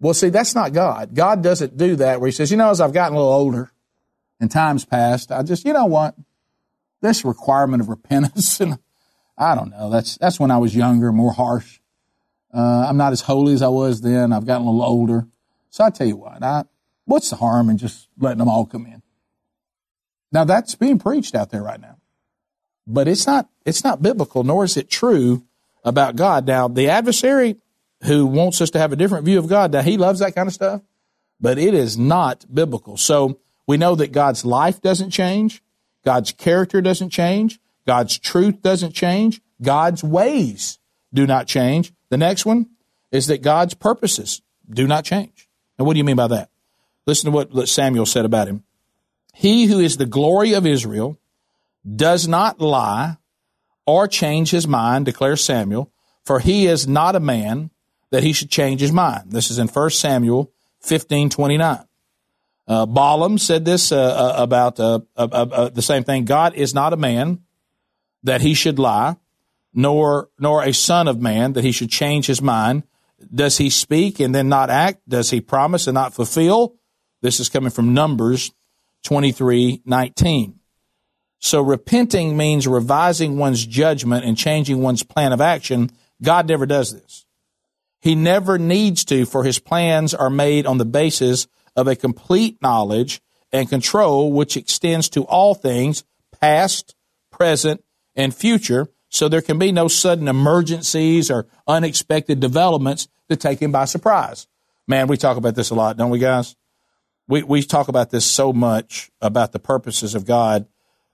Well, see, that's not God. God doesn't do that where He says, you know, as I've gotten a little older and times passed, I just, you know what? This requirement of repentance, and I don't know. That's that's when I was younger, more harsh. Uh, I'm not as holy as I was then. I've gotten a little older. So I tell you what, I, what's the harm in just letting them all come in? Now that's being preached out there right now, but it's not it's not biblical, nor is it true about God. Now the adversary who wants us to have a different view of God. Now, he loves that kind of stuff, but it is not biblical. So we know that God's life doesn't change, God's character doesn't change, God's truth doesn't change, God's ways do not change. The next one is that God's purposes do not change. Now, what do you mean by that? Listen to what Samuel said about him. He who is the glory of Israel does not lie or change his mind, declares Samuel, for he is not a man that he should change his mind. This is in 1 Samuel 15 29. Uh, Balaam said this uh, uh about uh, uh, uh, the same thing. God is not a man that he should lie, nor nor a son of man that he should change his mind. Does he speak and then not act? Does he promise and not fulfill? This is coming from Numbers 23 19. So repenting means revising one's judgment and changing one's plan of action. God never does this. He never needs to, for his plans are made on the basis of a complete knowledge and control which extends to all things, past, present, and future, so there can be no sudden emergencies or unexpected developments that take him by surprise. Man, we talk about this a lot, don't we, guys? We, we talk about this so much about the purposes of God.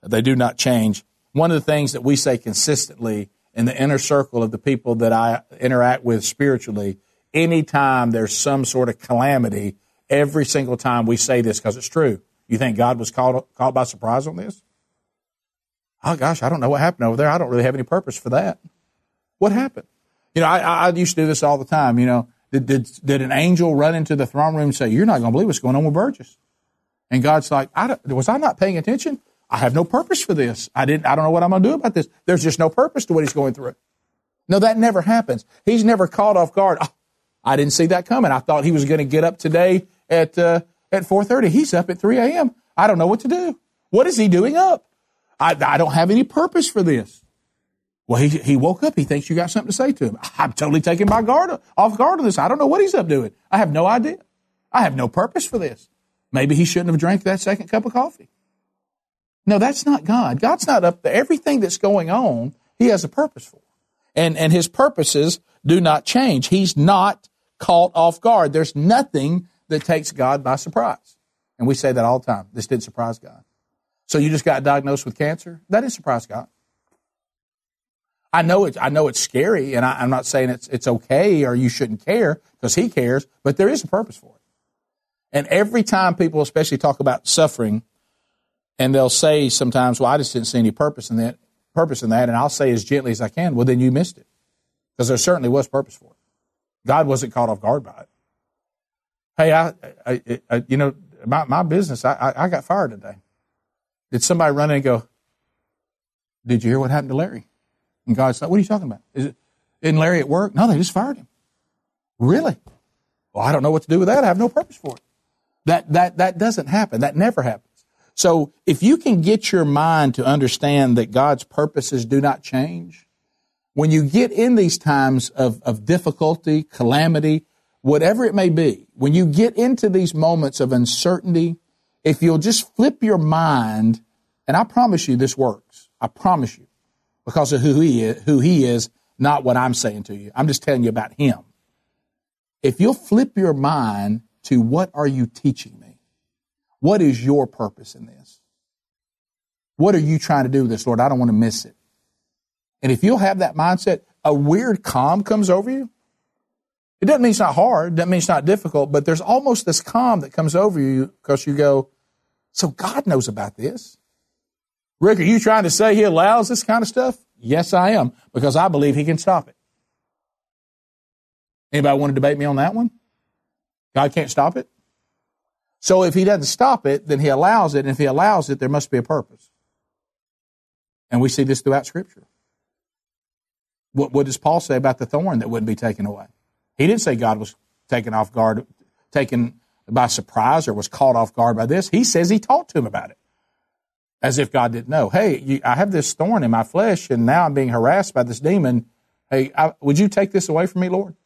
They do not change. One of the things that we say consistently in the inner circle of the people that I interact with spiritually, anytime there's some sort of calamity, every single time we say this because it's true. You think God was caught, caught by surprise on this? Oh gosh, I don't know what happened over there. I don't really have any purpose for that. What happened? You know, I, I used to do this all the time. You know, did, did, did an angel run into the throne room and say, you're not going to believe what's going on with Burgess? And God's like, I was I not paying attention? I have no purpose for this. I didn't, I don't know what I'm going to do about this. There's just no purpose to what he's going through. No, that never happens. He's never caught off guard. Oh, I didn't see that coming. I thought he was going to get up today at, uh, at 4.30. He's up at 3 a.m. I don't know what to do. What is he doing up? I, I don't have any purpose for this. Well, he, he woke up. He thinks you got something to say to him. I'm totally taking my guard off guard on this. I don't know what he's up doing. I have no idea. I have no purpose for this. Maybe he shouldn't have drank that second cup of coffee. No, that's not God. God's not up there. Everything that's going on, He has a purpose for. And, and His purposes do not change. He's not caught off guard. There's nothing that takes God by surprise. And we say that all the time. This didn't surprise God. So you just got diagnosed with cancer? That didn't surprise God. I know it's, I know it's scary, and I, am not saying it's, it's okay or you shouldn't care because He cares, but there is a purpose for it. And every time people, especially talk about suffering, and they'll say sometimes, well, I just didn't see any purpose in that, purpose in that. And I'll say as gently as I can, well, then you missed it. Because there certainly was purpose for it. God wasn't caught off guard by it. Hey, I, I, I you know, my, my business, I, I got fired today. Did somebody run in and go, did you hear what happened to Larry? And God's like, what are you talking about? Is it, isn't Larry at work? No, they just fired him. Really? Well, I don't know what to do with that. I have no purpose for it. That, that, that doesn't happen. That never happens. So if you can get your mind to understand that God's purposes do not change, when you get in these times of, of difficulty, calamity, whatever it may be, when you get into these moments of uncertainty, if you'll just flip your mind, and I promise you this works. I promise you. Because of who he is, who he is, not what I'm saying to you. I'm just telling you about him. If you'll flip your mind to what are you teaching me? What is your purpose in this? What are you trying to do with this, Lord? I don't want to miss it. And if you'll have that mindset, a weird calm comes over you. It doesn't mean it's not hard, doesn't mean it's not difficult, but there's almost this calm that comes over you because you go, so God knows about this. Rick, are you trying to say he allows this kind of stuff? Yes, I am, because I believe he can stop it. Anybody want to debate me on that one? God can't stop it? So if he doesn't stop it, then he allows it. And if he allows it, there must be a purpose. And we see this throughout Scripture. What, what does Paul say about the thorn that wouldn't be taken away? He didn't say God was taken off guard, taken by surprise or was caught off guard by this. He says he talked to him about it as if God didn't know. Hey, you, I have this thorn in my flesh and now I'm being harassed by this demon. Hey, I, would you take this away from me, Lord?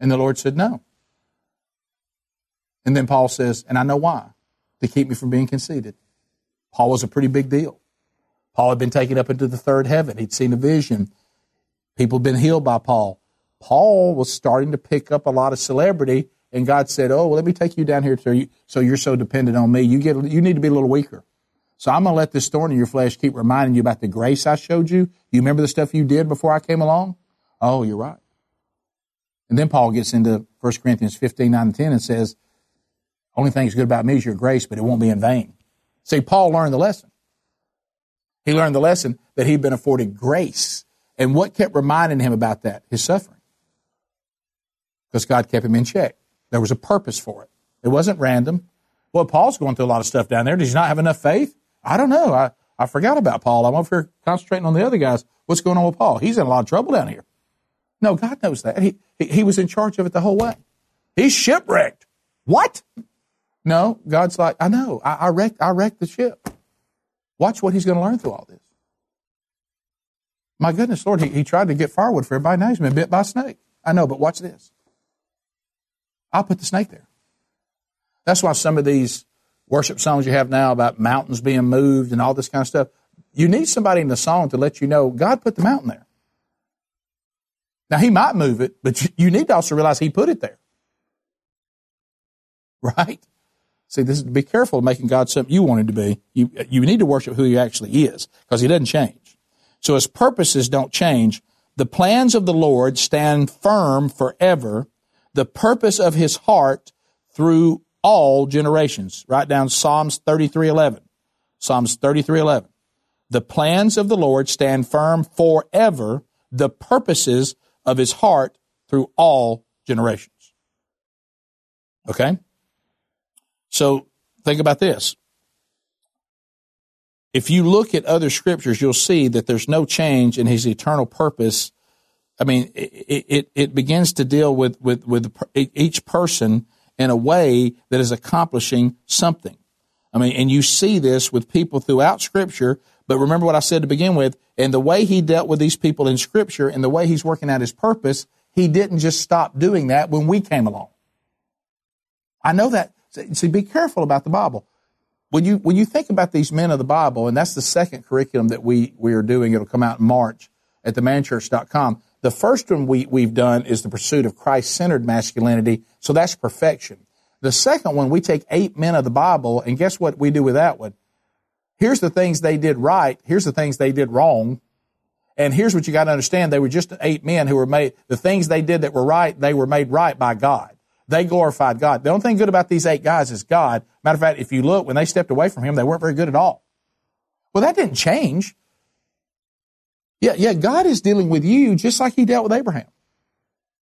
And the Lord said, no. And then Paul says, and I know why, to keep me from being conceited. Paul was a pretty big deal. Paul had been taken up into the third heaven. He'd seen a vision. People had been healed by Paul. Paul was starting to pick up a lot of celebrity, and God said, "Oh, well, let me take you down here so, you, so you're so dependent on me. You get you need to be a little weaker. So I'm going to let this thorn in your flesh keep reminding you about the grace I showed you. You remember the stuff you did before I came along? Oh, you're right. And then Paul gets into 1 Corinthians 15, 9 and 10 and says, only thing that's good about me is your grace, but it won't be in vain. See, Paul learned the lesson. He learned the lesson that he'd been afforded grace. And what kept reminding him about that? His suffering. Because God kept him in check. There was a purpose for it. It wasn't random. Well, Paul's going through a lot of stuff down there. Does he not have enough faith? I don't know. I, I forgot about Paul. I'm over here concentrating on the other guys. What's going on with Paul? He's in a lot of trouble down here. No, God knows that. He, he, he was in charge of it the whole way. He's shipwrecked. What? No, God's like, I know. I, I wrecked, I wrecked the ship. Watch what he's going to learn through all this. My goodness, Lord, he, he tried to get firewood for everybody. Now he's been bit by a snake. I know, but watch this. I'll put the snake there. That's why some of these worship songs you have now about mountains being moved and all this kind of stuff, you need somebody in the song to let you know God put the mountain there. Now, He might move it, but you need to also realize He put it there. Right? See, this is be careful of making God something you want him to be. You, you need to worship who he actually is because he doesn't change. So his purposes don't change. The plans of the Lord stand firm forever. The purpose of his heart through all generations. Write down Psalms 33:11. Psalms 33:11. The plans of the Lord stand firm forever. The purposes of his heart through all generations. Okay? So think about this. If you look at other scriptures, you'll see that there's no change in his eternal purpose. I mean, it, it, it begins to deal with, with, with each person in a way that is accomplishing something. I mean, and you see this with people throughout scripture, but remember what I said to begin with, and the way he dealt with these people in scripture and the way he's working out his purpose, he didn't just stop doing that when we came along. I know that See, be careful about the Bible. When you, when you think about these men of the Bible, and that's the second curriculum that we, we are doing, it'll come out in March at themanchurch.com. The first one we, we've done is the pursuit of Christ-centered masculinity. So that's perfection. The second one, we take eight men of the Bible, and guess what we do with that one? Here's the things they did right. Here's the things they did wrong. And here's what you got to understand. They were just eight men who were made, the things they did that were right, they were made right by God. They glorified God. The only thing good about these eight guys is God. Matter of fact, if you look, when they stepped away from him, they weren't very good at all. Well, that didn't change. Yeah, yeah, God is dealing with you just like he dealt with Abraham.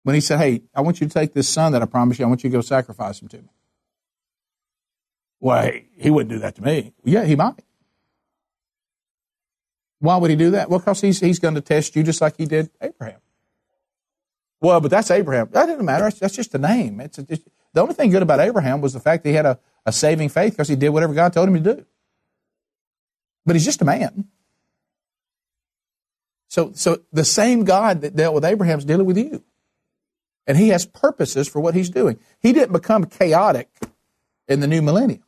When he said, Hey, I want you to take this son that I promised you, I want you to go sacrifice him to me. Well, he wouldn't do that to me. Yeah, he might. Why would he do that? Well, because he's, he's going to test you just like he did Abraham. Well, but that's Abraham. That doesn't matter. That's just a name. It's, a, the only thing good about Abraham was the fact that he had a, a saving faith because he did whatever God told him to do. But he's just a man. So, so the same God that dealt with Abraham is dealing with you. And he has purposes for what he's doing. He didn't become chaotic in the new millennium.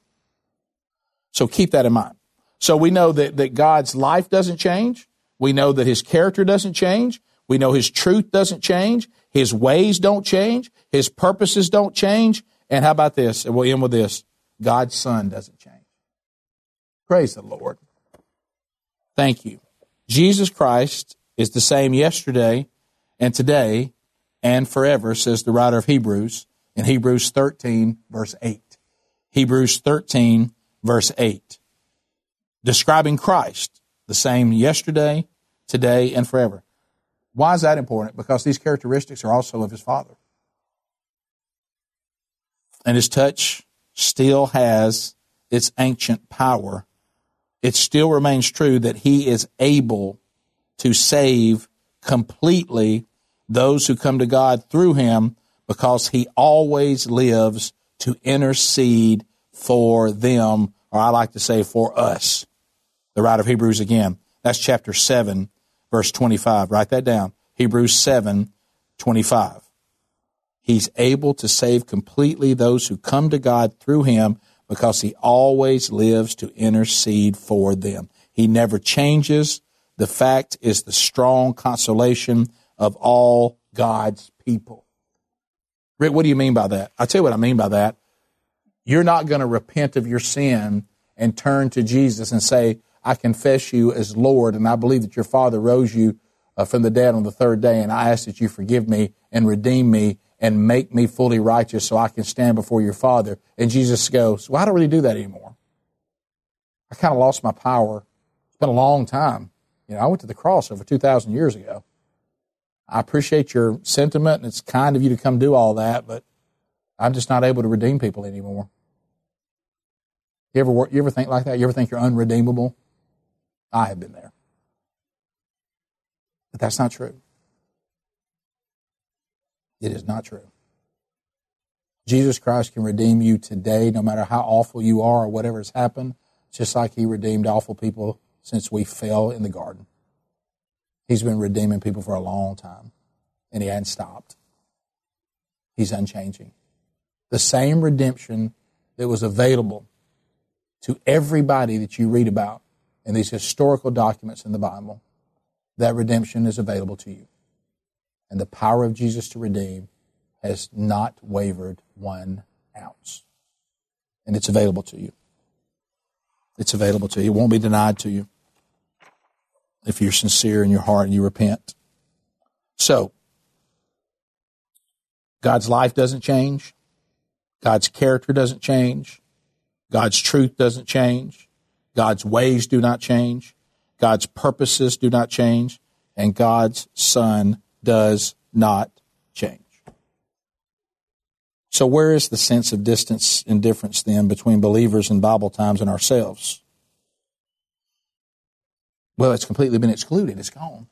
So keep that in mind. So we know that, that God's life doesn't change. We know that his character doesn't change. We know his truth doesn't change. His ways don't change. His purposes don't change. And how about this? And we'll end with this. God's son doesn't change. Praise the Lord. Thank you. Jesus Christ is the same yesterday and today and forever, says the writer of Hebrews in Hebrews 13, verse 8. Hebrews 13, verse 8. Describing Christ, the same yesterday, today, and forever. Why is that important? Because these characteristics are also of his Father. And his touch still has its ancient power. It still remains true that he is able to save completely those who come to God through him because he always lives to intercede for them, or I like to say for us. The writer of Hebrews again. That's chapter 7, verse 25. Write that down. Hebrews 7, 25. He's able to save completely those who come to God through him because he always lives to intercede for them. He never changes. The fact is the strong consolation of all God's people. Rick, what do you mean by that? I'll tell you what I mean by that. You're not going to repent of your sin and turn to Jesus and say, I confess you as Lord, and I believe that your Father rose you uh, from the dead on the third day, and I ask that you forgive me and redeem me and make me fully righteous so I can stand before your Father. And Jesus goes, Well, I don't really do that anymore. I kind of lost my power. It's been a long time. You know, I went to the cross over 2,000 years ago. I appreciate your sentiment, and it's kind of you to come do all that, but I'm just not able to redeem people anymore. You ever, you ever think like that? You ever think you're unredeemable? I have been there. But that's not true. It is not true. Jesus Christ can redeem you today, no matter how awful you are or whatever has happened, just like He redeemed awful people since we fell in the garden. He's been redeeming people for a long time, and He hadn't stopped. He's unchanging. The same redemption that was available to everybody that you read about in these historical documents in the Bible, that redemption is available to you and the power of Jesus to redeem has not wavered one ounce. And it's available to you. It's available to you. It won't be denied to you if you're sincere in your heart and you repent. So, God's life doesn't change. God's character doesn't change. God's truth doesn't change. God's ways do not change. God's purposes do not change. And God's Son does not change. So, where is the sense of distance and difference then between believers in Bible times and ourselves? Well, it's completely been excluded. It's gone.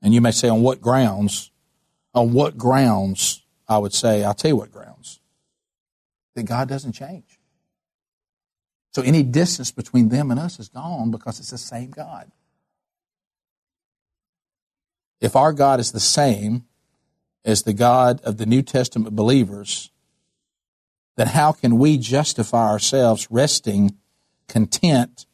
And you may say, on what grounds? On what grounds? I would say, I'll tell you what grounds. That God doesn't change. So any distance between them and us is gone because it's the same God. If our God is the same as the God of the New Testament believers, then how can we justify ourselves resting content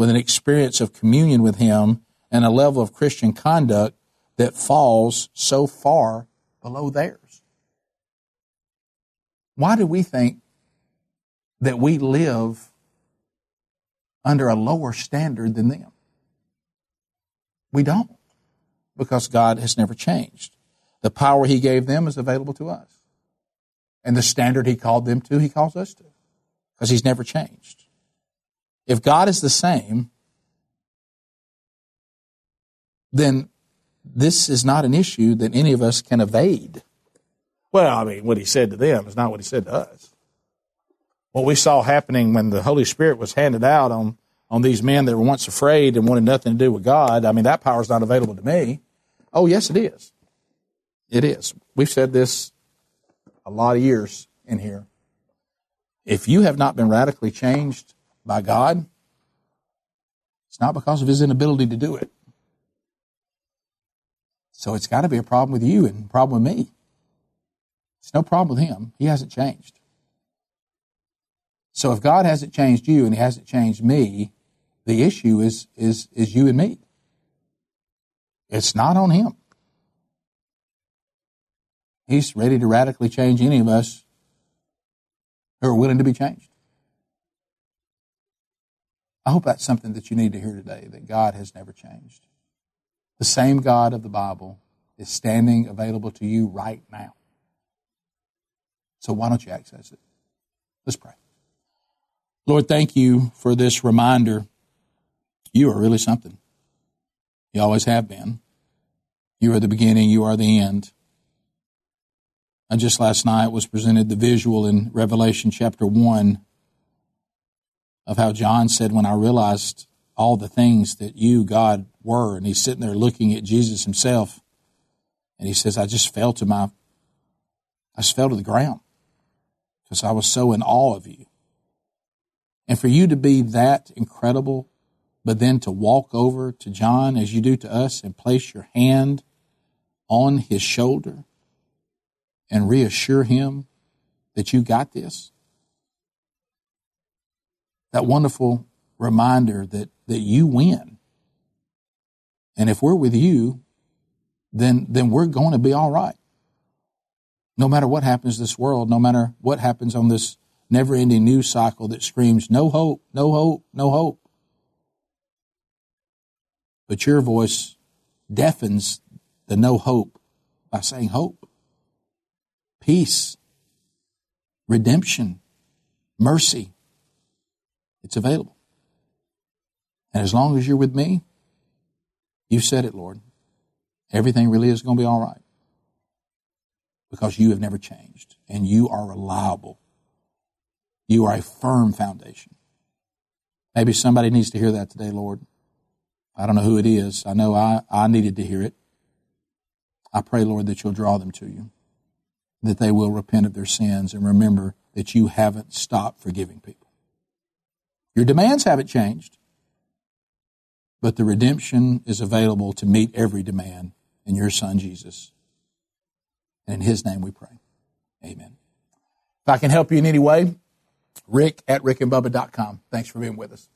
with an experience of communion with Him and a level of Christian conduct that falls so far below theirs? Why do we think that we live under a lower standard than them? We don't because God has never changed. The power He gave them is available to us. And the standard He called them to, He calls us to because He's never changed. If God is the same, then this is not an issue that any of us can evade. Well, I mean, what He said to them is not what He said to us. What we saw happening when the Holy Spirit was handed out on, on these men that were once afraid and wanted nothing to do with God, I mean, that power is not available to me. Oh, yes, it is. It is. We've said this a lot of years in here. If you have not been radically changed by God, it's not because of his inability to do it. So it's got to be a problem with you and a problem with me. It's no problem with him. He hasn't changed. So if God hasn't changed you and he hasn't changed me, the issue is, is, is you and me. It's not on him. He's ready to radically change any of us who are willing to be changed. I hope that's something that you need to hear today that God has never changed. The same God of the Bible is standing available to you right now. So why don't you access it? Let's pray. Lord, thank you for this reminder. You are really something. You always have been. You are the beginning, you are the end. And just last night was presented the visual in Revelation chapter 1 of how John said, When I realized all the things that you, God, were, and he's sitting there looking at Jesus himself, And he says, I just fell to my, I just fell to the ground because I was so in awe of you. And for you to be that incredible, but then to walk over to John as you do to us and place your hand on his shoulder and reassure him that you got this. That wonderful reminder that, that you win. And if we're with you, then, then we're going to be all right. No matter what happens this world, no matter what happens on this never ending news cycle that screams, no hope, no hope, no hope. But your voice deafens the no hope by saying hope, peace, redemption, mercy. It's available. And as long as you're with me, you've said it, Lord. Everything really is going to be all right. Because you have never changed and you are reliable. You are a firm foundation. Maybe somebody needs to hear that today, Lord. I don't know who it is. I know I, I needed to hear it. I pray, Lord, that you'll draw them to you, that they will repent of their sins and remember that you haven't stopped forgiving people. Your demands haven't changed, but the redemption is available to meet every demand in your Son, Jesus. And in His name we pray. Amen. If I can help you in any way, rick at rickandbubba.com. Thanks for being with us.